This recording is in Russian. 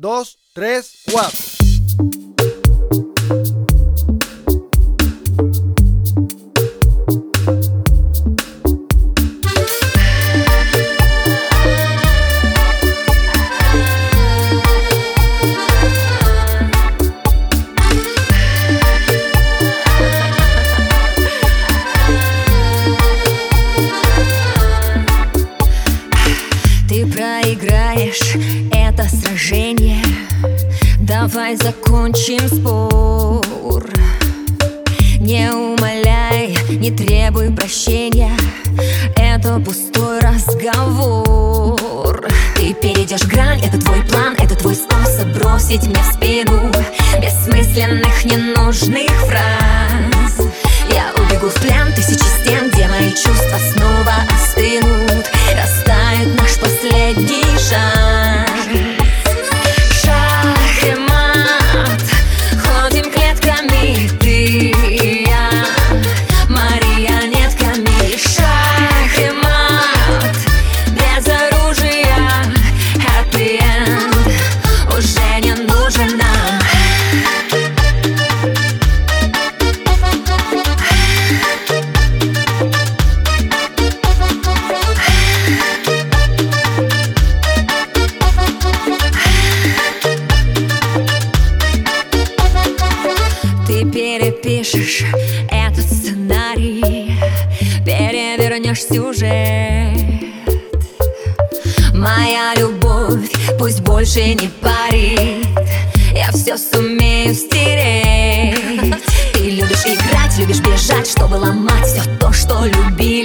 2, 3, 4. Ты проиграешь это сражение. Давай закончим спор. Не умоляй, не требуй прощения. Это пустой разговор. Ты перейдешь грань, это твой план Это твой способ бросить мне в спину. Бессмысленных, ненужных фраз. Я убегу в плен стен перепишешь этот сценарий. Перевернешь сюжет. Моя любовь пусть больше не парит. Я все сумею стереть. Ты любишь играть, любишь бежать Чтобы ломать все то, что любили